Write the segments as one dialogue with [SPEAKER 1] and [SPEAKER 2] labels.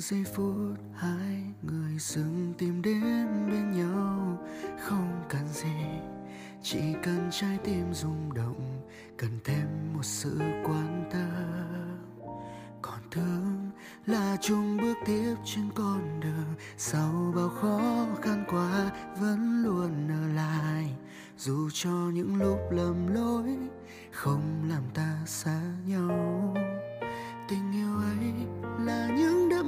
[SPEAKER 1] giây phút hai người dừng tìm đến bên nhau. Không cần gì, chỉ cần trái tim rung động, cần thêm một sự quan tâm. Còn thương là chung bước tiếp trên con đường sau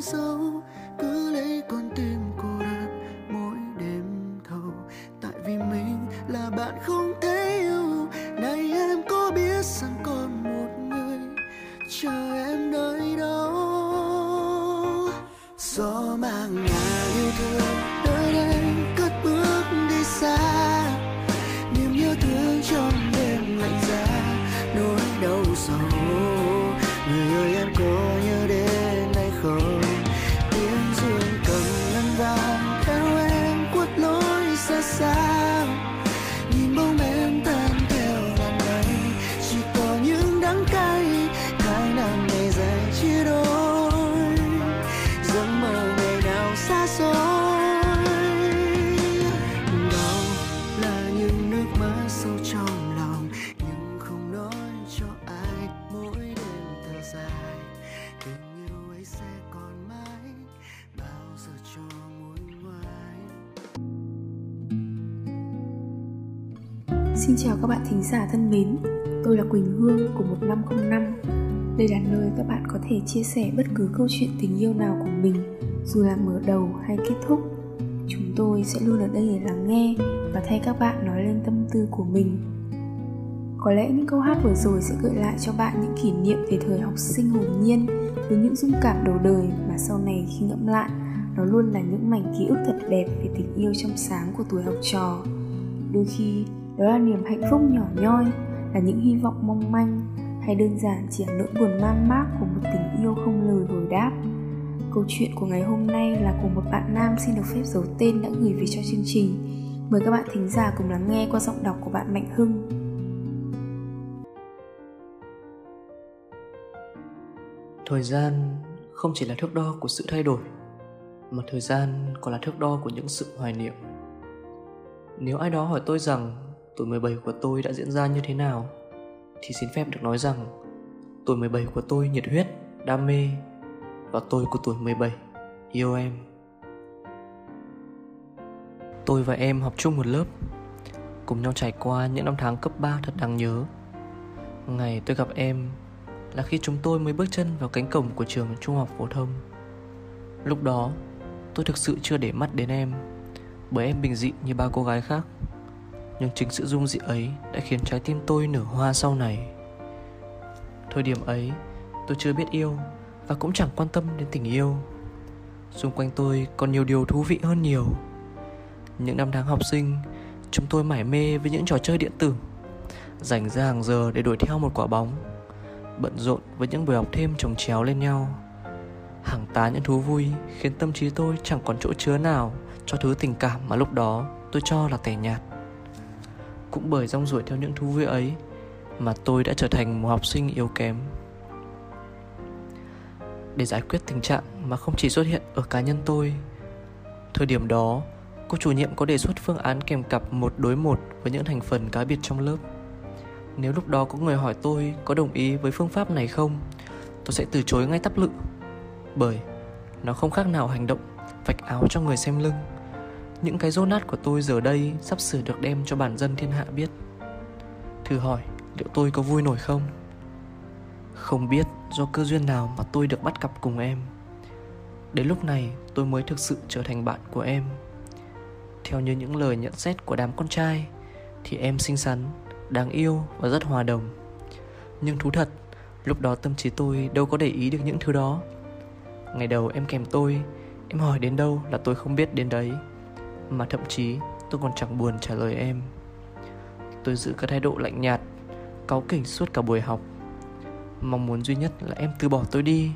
[SPEAKER 1] sâu, cứ lấy con tim cô đơn mỗi đêm thâu. Tại vì mình là bạn không thể yêu này em có biết rằng còn một người chờ em nơi đó. Gió mang ngàn yêu thương nơi đây cất bước đi xa. Niềm yêu thương trong đêm lạnh giá, nỗi đau sầu. Người ơi, em có
[SPEAKER 2] Xin chào các bạn thính giả thân mến, tôi là Quỳnh Hương của 1505 Đây là nơi các bạn có thể chia sẻ bất cứ câu chuyện tình yêu nào của mình Dù là mở đầu hay kết thúc. Chúng tôi sẽ luôn ở đây để lắng nghe và thay các bạn nói lên tâm tư của mình. Có lẽ những câu hát vừa rồi sẽ gợi lại cho bạn những kỷ niệm về thời học sinh hồn nhiên Với những dung cảm đầu đời mà sau này khi ngẫm lại Nó luôn là những mảnh ký ức thật đẹp về tình yêu trong sáng của tuổi học trò. Đôi khi đó là niềm hạnh phúc nhỏ nhoi, là những hy vọng mong manh, hay đơn giản chỉ là nỗi buồn man mác của một tình yêu không lời hồi đáp. Câu chuyện của ngày hôm nay là của một bạn nam xin được phép giấu tên đã gửi về cho chương trình. Mời các bạn thính giả cùng lắng nghe qua giọng đọc của bạn mạnh hưng.
[SPEAKER 3] Thời gian không chỉ là thước đo của sự thay đổi, mà thời gian còn là thước đo của những sự hoài niệm. Nếu ai đó hỏi tôi rằng tuổi 17 của tôi đã diễn ra như thế nào thì xin phép được nói rằng tuổi 17 của tôi nhiệt huyết, đam mê và tôi của tuổi 17 yêu em. Tôi và em học chung một lớp, cùng nhau trải qua những năm tháng cấp 3 thật đáng nhớ. Ngày tôi gặp em là khi chúng tôi mới bước chân vào cánh cổng của trường trung học phổ thông. Lúc đó, tôi thực sự chưa để mắt đến em, bởi em bình dị như ba cô gái khác nhưng chính sự dung dị ấy đã khiến trái tim tôi nở hoa sau này. Thời điểm ấy, tôi chưa biết yêu và cũng chẳng quan tâm đến tình yêu. Xung quanh tôi còn nhiều điều thú vị hơn nhiều. Những năm tháng học sinh, chúng tôi mải mê với những trò chơi điện tử, dành ra hàng giờ để đuổi theo một quả bóng, bận rộn với những buổi học thêm chồng chéo lên nhau. Hàng tá những thú vui khiến tâm trí tôi chẳng còn chỗ chứa nào cho thứ tình cảm mà lúc đó tôi cho là tẻ nhạt cũng bởi rong ruổi theo những thú vui ấy mà tôi đã trở thành một học sinh yếu kém. Để giải quyết tình trạng mà không chỉ xuất hiện ở cá nhân tôi, thời điểm đó, cô chủ nhiệm có đề xuất phương án kèm cặp một đối một với những thành phần cá biệt trong lớp. Nếu lúc đó có người hỏi tôi có đồng ý với phương pháp này không, tôi sẽ từ chối ngay tắp lự, bởi nó không khác nào hành động vạch áo cho người xem lưng những cái rốt nát của tôi giờ đây sắp sửa được đem cho bản dân thiên hạ biết. Thử hỏi liệu tôi có vui nổi không? Không biết do cơ duyên nào mà tôi được bắt cặp cùng em. Đến lúc này tôi mới thực sự trở thành bạn của em. Theo như những lời nhận xét của đám con trai Thì em xinh xắn, đáng yêu và rất hòa đồng. Nhưng thú thật, lúc đó tâm trí tôi đâu có để ý được những thứ đó. Ngày đầu em kèm tôi, em hỏi đến đâu là tôi không biết đến đấy mà thậm chí, tôi còn chẳng buồn trả lời em. Tôi giữ cái thái độ lạnh nhạt, cáu kỉnh suốt cả buổi học. Mong muốn duy nhất là em từ bỏ tôi đi.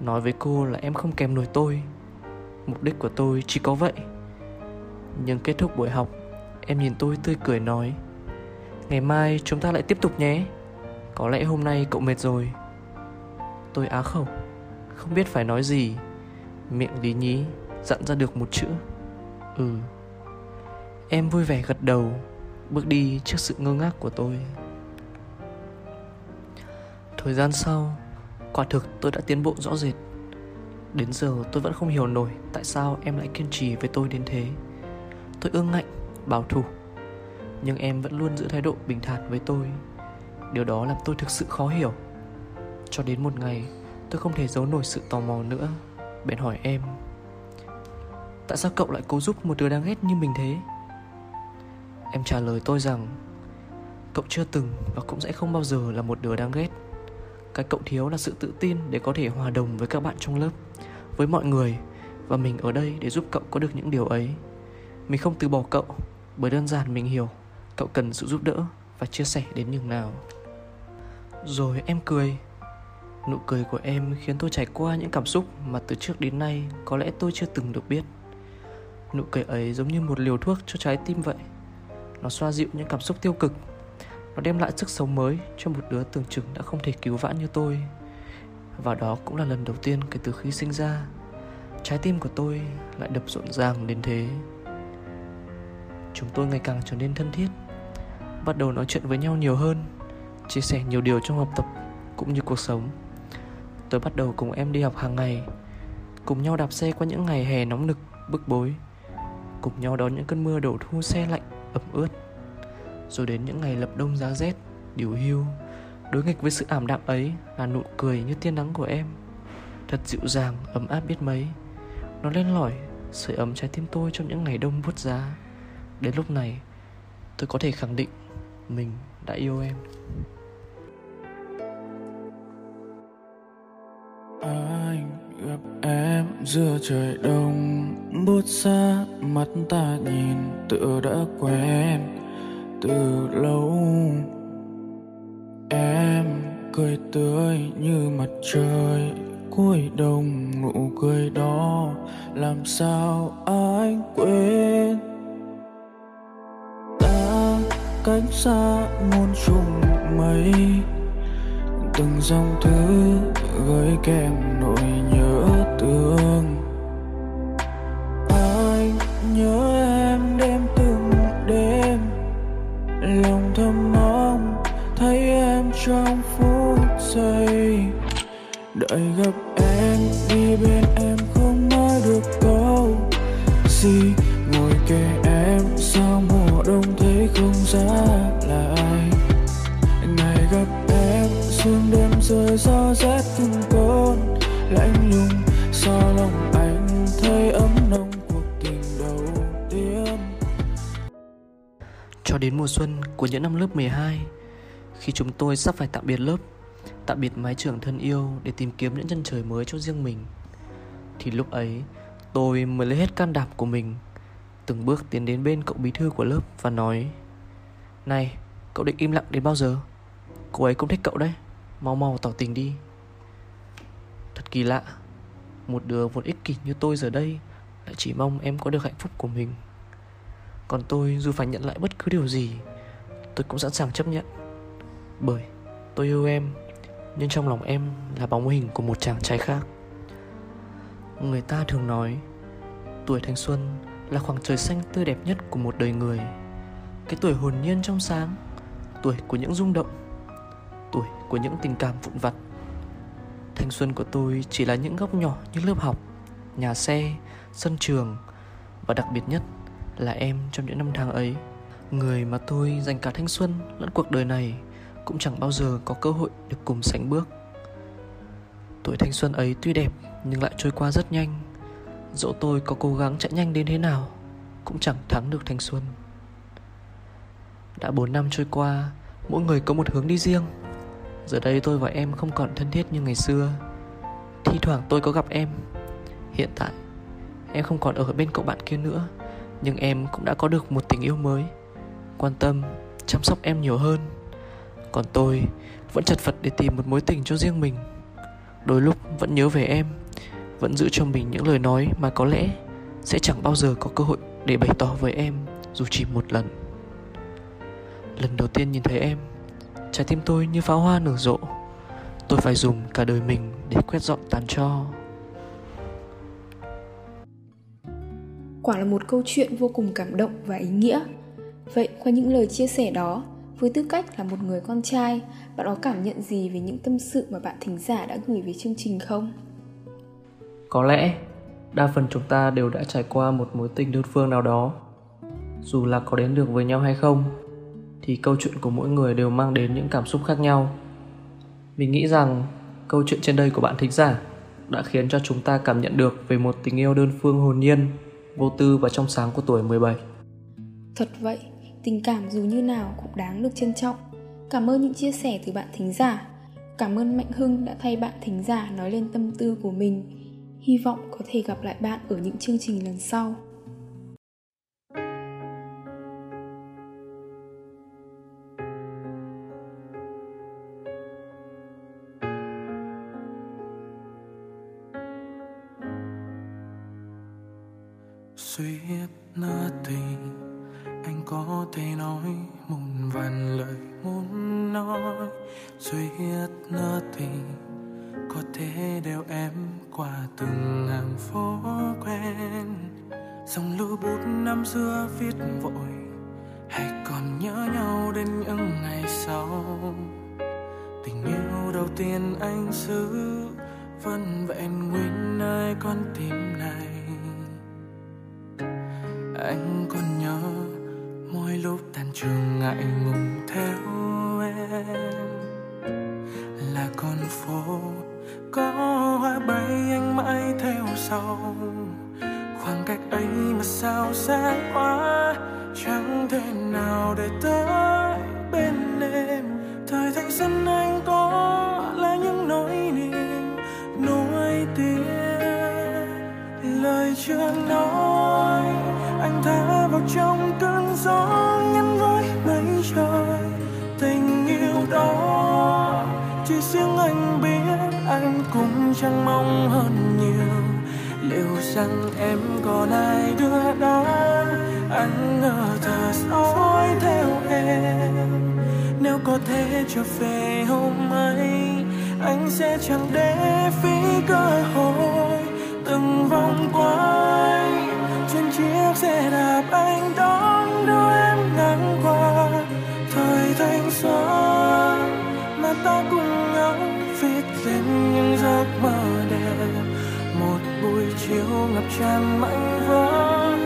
[SPEAKER 3] Nói với cô là em không kèm nổi tôi. Mục đích của tôi chỉ có vậy. Nhưng kết thúc buổi học, em nhìn tôi tươi cười nói, ngày mai chúng ta lại tiếp tục nhé. Có lẽ hôm nay cậu mệt rồi. Tôi á khẩu, Không biết phải nói gì. Miệng lý nhí, Dặn ra được một chữ. Ừ. Em vui vẻ gật đầu Bước đi trước sự ngơ ngác của tôi. Thời gian sau Quả thực tôi đã tiến bộ rõ rệt. Đến giờ tôi vẫn không hiểu nổi Tại sao em lại kiên trì với tôi đến thế. Tôi ương ngạnh, bảo thủ. Nhưng em vẫn luôn giữ thái độ bình thản với tôi. Điều đó làm tôi thực sự khó hiểu. Cho đến một ngày Tôi không thể giấu nổi sự tò mò nữa. Bèn hỏi em Tại sao cậu lại cố giúp một đứa đáng ghét như mình thế? Em trả lời tôi rằng, Cậu chưa từng và cũng sẽ không bao giờ là một đứa đáng ghét. Cái cậu thiếu là sự tự tin để có thể hòa đồng với các bạn trong lớp, Với mọi người, Và mình ở đây để giúp cậu có được những điều ấy. Mình không từ bỏ cậu, Bởi đơn giản mình hiểu Cậu cần sự giúp đỡ và chia sẻ đến nhường nào. Rồi em cười. Nụ cười của em khiến tôi trải qua những cảm xúc mà từ trước đến nay có lẽ tôi chưa từng được biết. Nụ cười ấy giống như một liều thuốc cho trái tim vậy. Nó xoa dịu những cảm xúc tiêu cực. Nó đem lại sức sống mới cho một đứa tưởng chừng đã không thể cứu vãn như tôi. Và đó cũng là lần đầu tiên kể từ khi sinh ra, trái tim của tôi lại đập rộn ràng đến thế. Chúng tôi ngày càng trở nên thân thiết, bắt đầu nói chuyện với nhau nhiều hơn, chia sẻ nhiều điều trong học tập cũng như cuộc sống. Tôi bắt đầu cùng em đi học hàng ngày Cùng nhau đạp xe qua những ngày hè nóng nực, bức bối Cùng nhau đón những cơn mưa đổ thu xe lạnh, ẩm ướt. Rồi đến những ngày lập đông giá rét, điều hưu Đối nghịch với sự ảm đạm ấy là nụ cười như tiên nắng của em. Thật dịu dàng, ấm áp biết mấy. Nó lên lỏi, sưởi ấm trái tim tôi trong những ngày đông buốt giá. Đến lúc này, tôi có thể khẳng định mình đã yêu em.
[SPEAKER 4] Uh gặp em giữa trời đông. Bút xa mắt ta nhìn, tựa đã quen từ lâu. Em cười tươi như mặt trời, cuối đông nụ cười đó. Làm sao anh quên? Ta cách xa muôn trùng mấy từng dòng thư gửi kèm trong phút giây. Đợi gặp em đi bên em không nói được câu gì. Ngồi kề em sao mùa đông thấy không giá lại. Ngày gặp em, sương đêm rơi gió rét từng cơn. Lạnh lùng sao lòng anh thấy ấm nồng cuộc tình đầu tiên.
[SPEAKER 3] Cho đến mùa xuân của những năm lớp 12 khi chúng tôi sắp phải tạm biệt lớp, tạm biệt mái trường thân yêu để tìm kiếm những chân trời mới cho riêng mình, thì lúc ấy, tôi mới lấy hết can đảm của mình, từng bước tiến đến bên cậu bí thư của lớp và nói, này, cậu định im lặng đến bao giờ? Cô ấy cũng thích cậu đấy, Mau mau tỏ tình đi. Thật kỳ lạ, Một đứa vốn ích kỷ như tôi giờ đây Lại chỉ mong em có được hạnh phúc của mình. Còn tôi dù phải nhận lại bất cứ điều gì, Tôi cũng sẵn sàng chấp nhận. Bởi tôi yêu em, Nhưng trong lòng em là bóng hình của một chàng trai khác. Người ta thường nói, Tuổi thanh xuân là khoảng trời xanh tươi đẹp nhất của một đời người. Cái tuổi hồn nhiên trong sáng, Tuổi của những rung động, tuổi của những tình cảm vụn vặt. Thanh xuân của tôi chỉ là những góc nhỏ như lớp học, nhà xe, sân trường và đặc biệt nhất là em trong những năm tháng ấy. Người mà tôi dành cả thanh xuân lẫn cuộc đời này cũng chẳng bao giờ có cơ hội được cùng sánh bước. Tuổi thanh xuân ấy tuy đẹp nhưng lại trôi qua rất nhanh. Dẫu tôi có cố gắng chạy nhanh đến thế nào, cũng chẳng thắng được thanh xuân. Đã 4 năm trôi qua, mỗi người có một hướng đi riêng. Giờ đây tôi và em không còn thân thiết như ngày xưa. Thi thoảng tôi có gặp em. Hiện tại, Em không còn ở bên cậu bạn kia nữa, Nhưng em cũng đã có được một tình yêu mới. Quan tâm, Chăm sóc em nhiều hơn. Còn tôi Vẫn chật vật để tìm một mối tình cho riêng mình. Đôi lúc vẫn nhớ về em, Vẫn giữ cho mình những lời nói Mà có lẽ Sẽ chẳng bao giờ có cơ hội Để bày tỏ với em Dù chỉ một lần. Lần đầu tiên nhìn thấy em, Trái tim tôi như pháo hoa nở rộ. Tôi phải dùng cả đời mình để quét dọn tàn cho.
[SPEAKER 2] Quả là một câu chuyện vô cùng cảm động và ý nghĩa. Vậy qua những lời chia sẻ đó với tư cách là một người con trai bạn có cảm nhận gì về những tâm sự mà bạn thính giả đã gửi về chương trình không?
[SPEAKER 3] Có lẽ đa phần chúng ta đều đã trải qua một mối tình đơn phương nào đó. Dù là có đến được với nhau hay không thì câu chuyện của mỗi người đều mang đến những cảm xúc khác nhau. Mình nghĩ rằng câu chuyện trên đây của bạn thính giả đã khiến cho chúng ta cảm nhận được về một tình yêu đơn phương hồn nhiên, vô tư và trong sáng của tuổi 17.
[SPEAKER 2] Thật vậy, tình cảm dù như nào cũng đáng được trân trọng. Cảm ơn những chia sẻ từ bạn thính giả. Cảm ơn Mạnh Hưng đã thay bạn thính giả nói lên tâm tư của mình. Hy vọng có thể gặp lại bạn ở những chương trình lần sau.
[SPEAKER 5] Sweet nothing anh có thể nói một vài lời muốn nói duyệt nơ thì Có thể đeo em qua từng hàng phố quen. Dòng lưu bút năm xưa viết vội, Hay còn nhớ nhau đến những ngày sau. Tình yêu đầu tiên anh giữ, Vẫn vẹn nguyên nơi con tim này. Anh còn nhớ mỗi lúc tan trường ngại ngùng theo em. Là con phố, có hoa bay anh mãi theo sau. Khoảng cách ấy mà sao xa quá, chẳng thể nào để tới bên em. Thời thanh xuân anh có là những nỗi niềm nuối tiếc. Lời chưa nói trong cơn gió nhắn với mây trời. Tình yêu đó chỉ riêng anh biết, anh cũng chẳng mong hơn nhiều. Liệu rằng em còn ai đưa đón? Anh ngờ thờ dõi theo em. Nếu có thể trở về hôm ấy, anh sẽ chẳng để phí cơ hội từng vòng quay trên chiếc xe đạp anh đón đưa em ngang qua. Thời thanh xuân mà ta cùng nhau viết lên những giấc mơ đẹp. Một buổi chiều ngập tràn mạnh vỡ,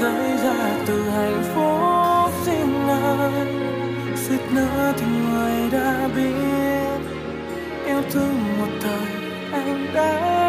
[SPEAKER 5] rơi ra từ hạnh phúc riêng anh suýt nữa thì người đã biết, yêu thương một thời anh đã